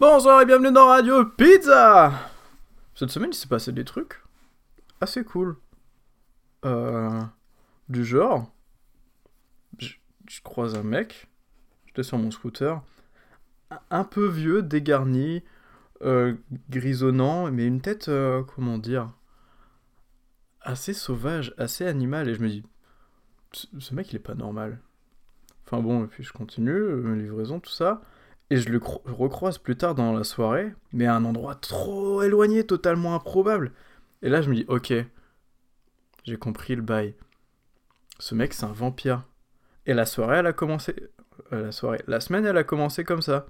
Bonsoir et bienvenue dans Radio Pizza Cette semaine, il s'est passé des trucs assez cool. Euh, du genre, je, croise un mec, j'étais sur mon scooter, un- peu vieux, dégarni, euh, grisonnant, mais une tête, euh, comment dire, assez sauvage, assez animale, et je me dis, ce mec, il est pas normal. Enfin bon, et puis je continue, livraison, tout ça. Et je le cro- recroise plus tard dans la soirée, mais à un endroit trop éloigné, totalement improbable. Et là, je me dis, ok, j'ai compris le bail. Ce mec, c'est un vampire. Et la soirée, elle a commencé. euh, la soirée. La semaine, elle a commencé comme ça.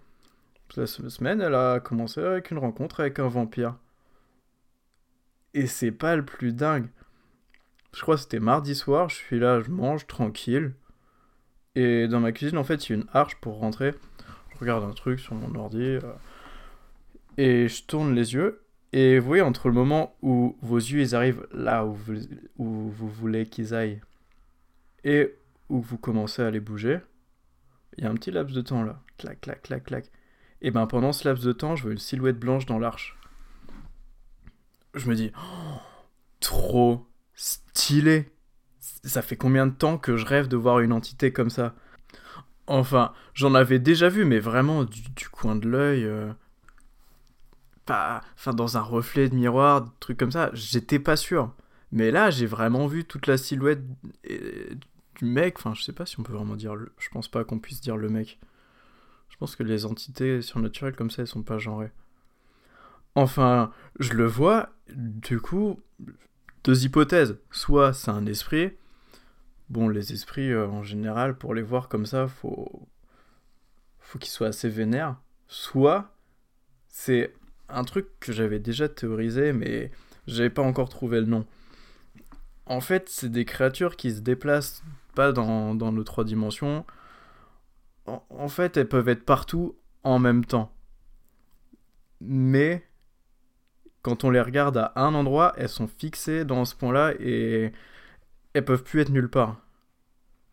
La se- semaine, elle a commencé avec une rencontre avec un vampire. Et c'est pas le plus dingue. Je crois que c'était mardi soir, je suis là, je mange tranquille. Et dans ma cuisine, en fait, il y a une arche pour rentrer. Regarde un truc sur mon ordi. euh, et je tourne les yeux. Et vous voyez, entre le moment où vos yeux ils arrivent là où vous, où vous voulez qu'ils aillent et où vous commencez à les bouger, il y a un petit laps de temps là. Clac, clac, clac, clac. Et ben pendant ce laps de temps, je vois une silhouette blanche dans l'arche. Je me dis, oh, trop stylé. Ça fait combien de temps que je rêve de voir une entité comme ça? Enfin, j'en avais déjà vu, mais vraiment du, coin de l'œil. euh, enfin, dans un reflet de miroir, des comme ça, j'étais pas sûr. Mais là, j'ai vraiment vu toute la silhouette et- du mec. Enfin, je sais pas si on peut vraiment dire. le- Je pense pas qu'on puisse dire le mec. Je pense que les entités surnaturelles comme ça, elles sont pas genrées. Enfin, je le vois, du coup, deux hypothèses. Soit c'est un esprit. Bon, les esprits, euh, en général, pour les voir comme ça, faut, faut qu'ils soient assez vénères. Soit c'est un truc que j'avais déjà théorisé, mais j'avais pas encore trouvé le nom. En fait, c'est des créatures qui se déplacent pas dans, nos trois dimensions. En, en fait, elles peuvent être partout en même temps. Mais quand on les regarde à un endroit, elles sont fixées dans ce point-là et elles peuvent plus être nulle part.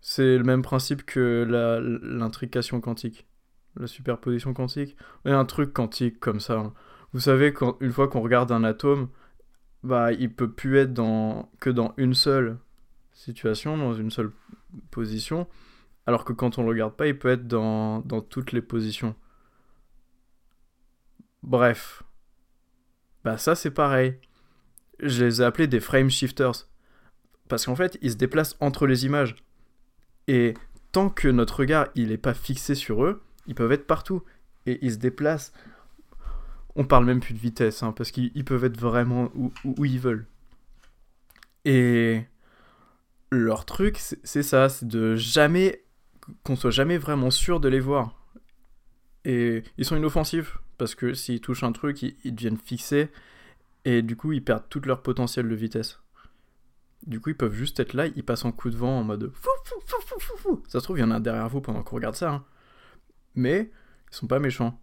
C'est le même principe que l'intrication quantique, la superposition quantique. Et un truc quantique comme ça. hein. Vous savez, quand, une fois qu'on regarde un atome, bah, il peut plus être dans, que dans une seule situation, dans une seule position, alors que quand on le regarde pas, il peut être dans, dans toutes les positions. Bref. Bah ça c'est pareil. Je les ai appelés des frame shifters. Parce qu'en fait, ils se déplacent entre les images. Et tant que notre regard il est pas fixé sur eux, ils peuvent être partout. Et ils se déplacent on parle même plus de vitesse, hein, parce qu'ils ils peuvent être vraiment où, ils veulent. Et leur truc, c'est ça, c'est de jamais, qu'on soit jamais vraiment sûr de les voir. Et ils sont inoffensifs, parce que s'ils touchent un truc, ils, ils deviennent fixés, et du coup, ils perdent tout leur potentiel de vitesse. Du coup, ils peuvent juste être là, ils passent en coup de vent en mode fou, fou, fou. Ça se trouve, il y en a un derrière vous pendant qu'on regarde ça. hein. Mais ils sont pas méchants.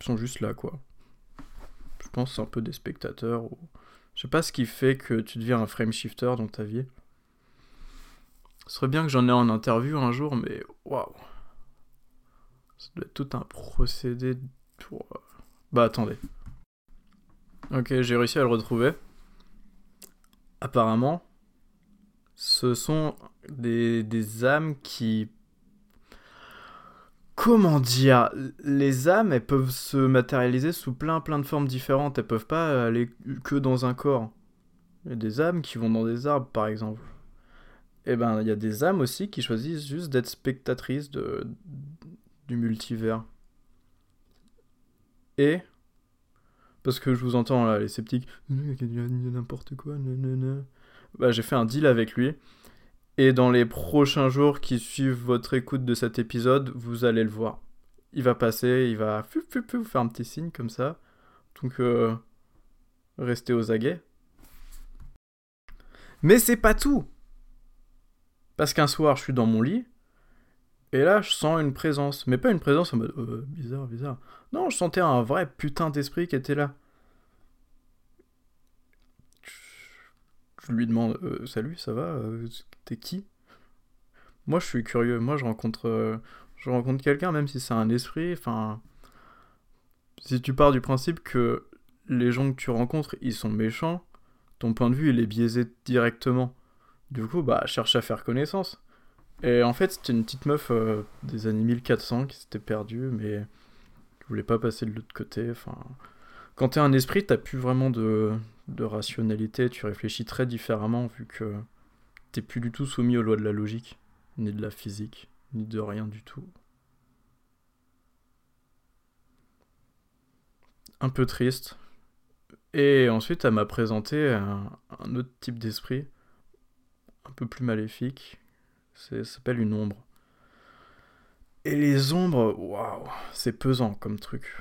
Ils sont juste là, quoi. Je pense c'est un peu des spectateurs. Ou... Je sais pas ce qui fait que tu deviens un frame shifter dans ta vie. Ce serait bien que j'en ai en interview un jour, mais waouh. Ça doit être tout un procédé pour. Bah attendez. Ok, j'ai réussi à le retrouver. Apparemment, ce sont des, des âmes qui Comment dire Les âmes, elles peuvent se matérialiser sous plein plein de formes différentes. Elles peuvent pas aller que dans un corps. Il y a des âmes qui vont dans des arbres, par exemple. Et ben, il y a des âmes aussi qui choisissent juste d'être spectatrices de, du multivers. Et parce que je vous entends là, les sceptiques, n'importe quoi, nanana. Bah, j'ai fait un deal avec lui. Et dans les prochains jours qui suivent votre écoute de cet épisode, vous allez le voir. Il va passer, il va fu- fu- fu- vous faire un petit signe comme ça. Donc, euh, restez aux aguets. Mais c'est pas tout Parce qu'un soir, je suis dans mon lit, et là, je sens une présence. Mais pas une présence en mode euh, bizarre, bizarre. Non, je sentais un vrai putain d'esprit qui était là. Je lui demande euh, Salut, ça va Euh, T'es qui? Moi, je suis curieux. Moi, je rencontre, euh, je rencontre quelqu'un, même si c'est un esprit. Enfin, Si tu pars du principe que les gens que tu rencontres, ils sont méchants, ton point de vue, il est biaisé directement. Du coup, bah, cherche à faire connaissance. Et en fait, c'était une petite meuf des années 1400 qui s'était perdue, mais qui voulait pas passer de l'autre côté. Enfin, quand t'es un esprit, t'as plus vraiment de, de rationalité, tu réfléchis très différemment vu que t'es plus du tout soumis aux lois de la logique, ni de la physique, ni de rien du tout. Un peu triste. Et ensuite, elle m'a présenté un, un autre type d'esprit, un peu plus maléfique. Ça s'appelle une ombre. Et les ombres, waouh, c'est pesant comme truc.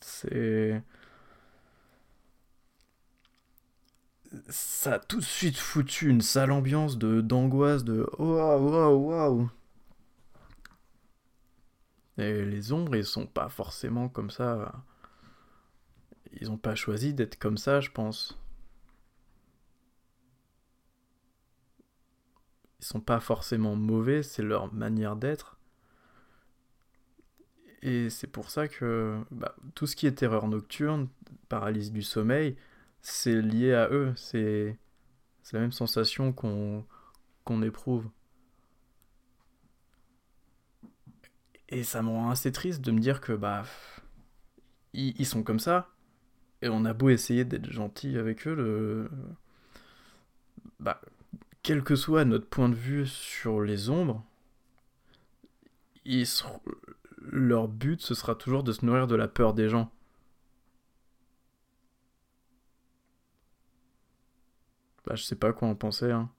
C'est. Ça a tout de suite foutu une sale ambiance de d'angoisse, de waouh, waouh, waouh. Et les ombres, ils sont pas forcément comme ça. Ils ont pas choisi d'être comme ça, je pense. Ils sont pas forcément mauvais, c'est leur manière d'être. Et c'est pour ça que bah, tout ce qui est terreur nocturne, paralysie du sommeil, c'est lié à eux. C'est la même sensation qu'on éprouve. Et ça me rend assez triste de me dire que bah ils, sont comme ça. Et on a beau essayer d'être gentil avec eux, le... bah, quel que soit notre point de vue sur les ombres, ils seront leur but, ce sera toujours de se nourrir de la peur des gens. Bah, je sais pas quoi en penser, hein.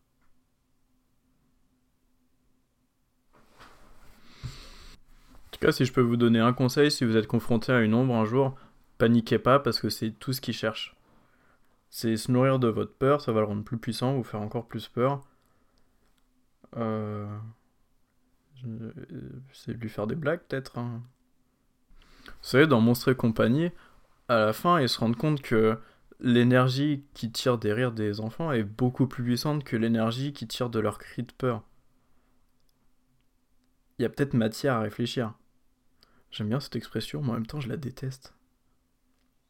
En tout cas, si je peux vous donner un conseil, si vous êtes confronté à une ombre un jour, paniquez pas parce que c'est tout ce qu'ils cherchent. C'est se nourrir de votre peur, ça va le rendre plus puissant, vous faire encore plus peur. Euh... C'est de lui faire des blagues, peut-être. Hein. Vous savez, dans Monstre et compagnie, à la fin, ils se rendent compte que l'énergie qui tire des rires des enfants est beaucoup plus puissante que l'énergie qui tire de leurs cris de peur. Il y a peut-être matière à réfléchir. J'aime bien cette expression, mais en même temps, je la déteste.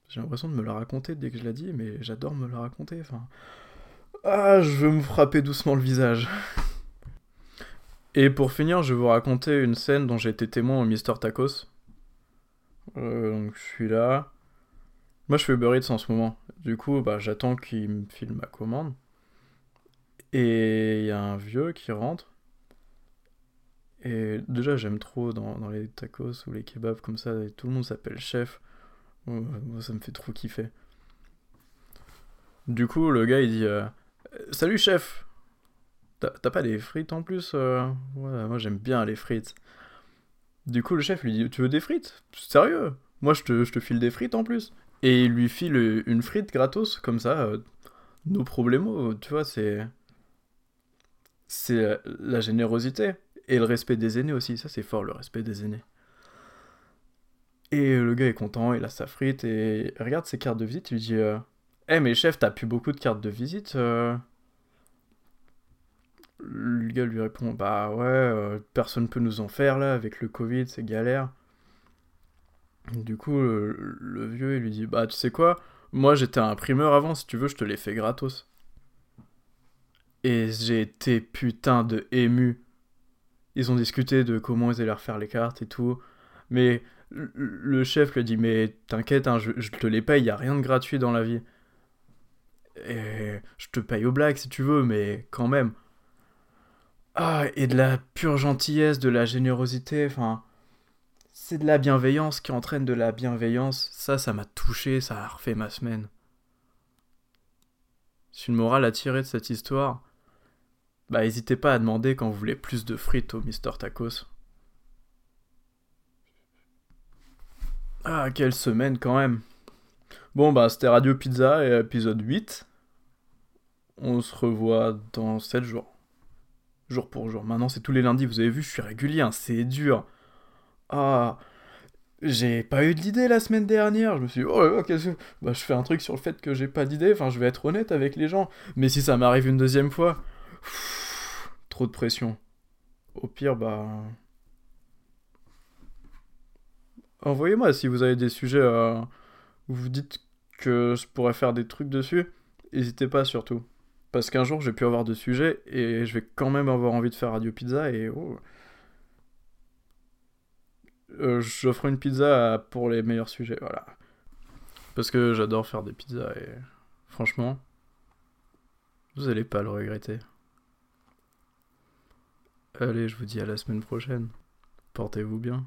J'ai l'impression de me la raconter dès que je la dis, mais j'adore me la raconter. Enfin. Ah, je veux me frapper doucement le visage. Et pour finir, je vais vous raconter une scène dont j'ai été témoin au Mister Tacos. Euh, donc je suis là. Moi je fais Uber Eats en ce moment. Du coup, bah, j'attends qu'il me file ma commande. Et il y a un vieux qui rentre. Et déjà, j'aime trop dans, les tacos ou les kebabs comme ça, tout le monde s'appelle chef. Moi, ça me fait trop kiffer. Du coup, le gars il dit euh, Salut chef T'as pas des frites en plus euh? Moi j'aime bien les frites. Du coup, le chef lui dit Tu veux des frites? Sérieux? Moi je te, file des frites en plus. Et il lui file une frite gratos, comme ça, euh, nos problèmes, tu vois, c'est. C'est la générosité. Et le respect des aînés aussi, ça c'est fort, le respect des aînés. Et le gars est content, il a sa frite et regarde ses cartes de visite, il lui dit Eh hey, mais chef, t'as plus beaucoup de cartes de visite euh le gars lui répond Bah ouais, euh, personne peut nous en faire là, avec le Covid, c'est galère. Du coup, le, vieux, il lui dit Bah tu sais quoi, moi j'étais imprimeur avant, si tu veux, je te l'ai fait gratos. Et j'ai été putain de ému. Ils ont discuté de comment ils allaient refaire les cartes et tout. Mais le chef lui dit Mais t'inquiète, hein, je, je, te les paye, y a rien de gratuit dans la vie. Et je te paye au black si tu veux, mais quand même. Ah, et de la pure gentillesse, de la générosité, enfin. C'est de la bienveillance qui entraîne de la bienveillance. Ça, ça m'a touché, ça a refait ma semaine. C'est une morale à tirer de cette histoire. Bah, n'hésitez pas à demander quand vous voulez plus de frites au Mister Tacos. Ah, quelle semaine quand même. Bon, bah, c'était Radio Pizza et épisode 8. On se revoit dans 7 jours jour pour jour. Maintenant, c'est tous les lundis, vous avez vu, je suis régulier, hein, c'est dur. Ah, j'ai pas eu d'idée la semaine dernière. Je me suis dit, oh, que. Bah, je fais un truc sur le fait que j'ai pas d'idée. Enfin, je vais être honnête avec les gens. Mais si ça m'arrive une deuxième fois, trop de pression. Au pire, bah. envoyez-moi si vous avez des sujets euh, vous dites que je pourrais faire des trucs dessus. N'hésitez pas surtout. Parce qu'un jour, j'ai pu avoir de sujets et je vais quand même avoir envie de faire Radio Pizza et oh. Euh, J'offre une pizza pour les meilleurs sujets, voilà. Parce que j'adore faire des pizzas et franchement, vous allez pas le regretter. Allez, je vous dis à la semaine prochaine. Portez-vous bien.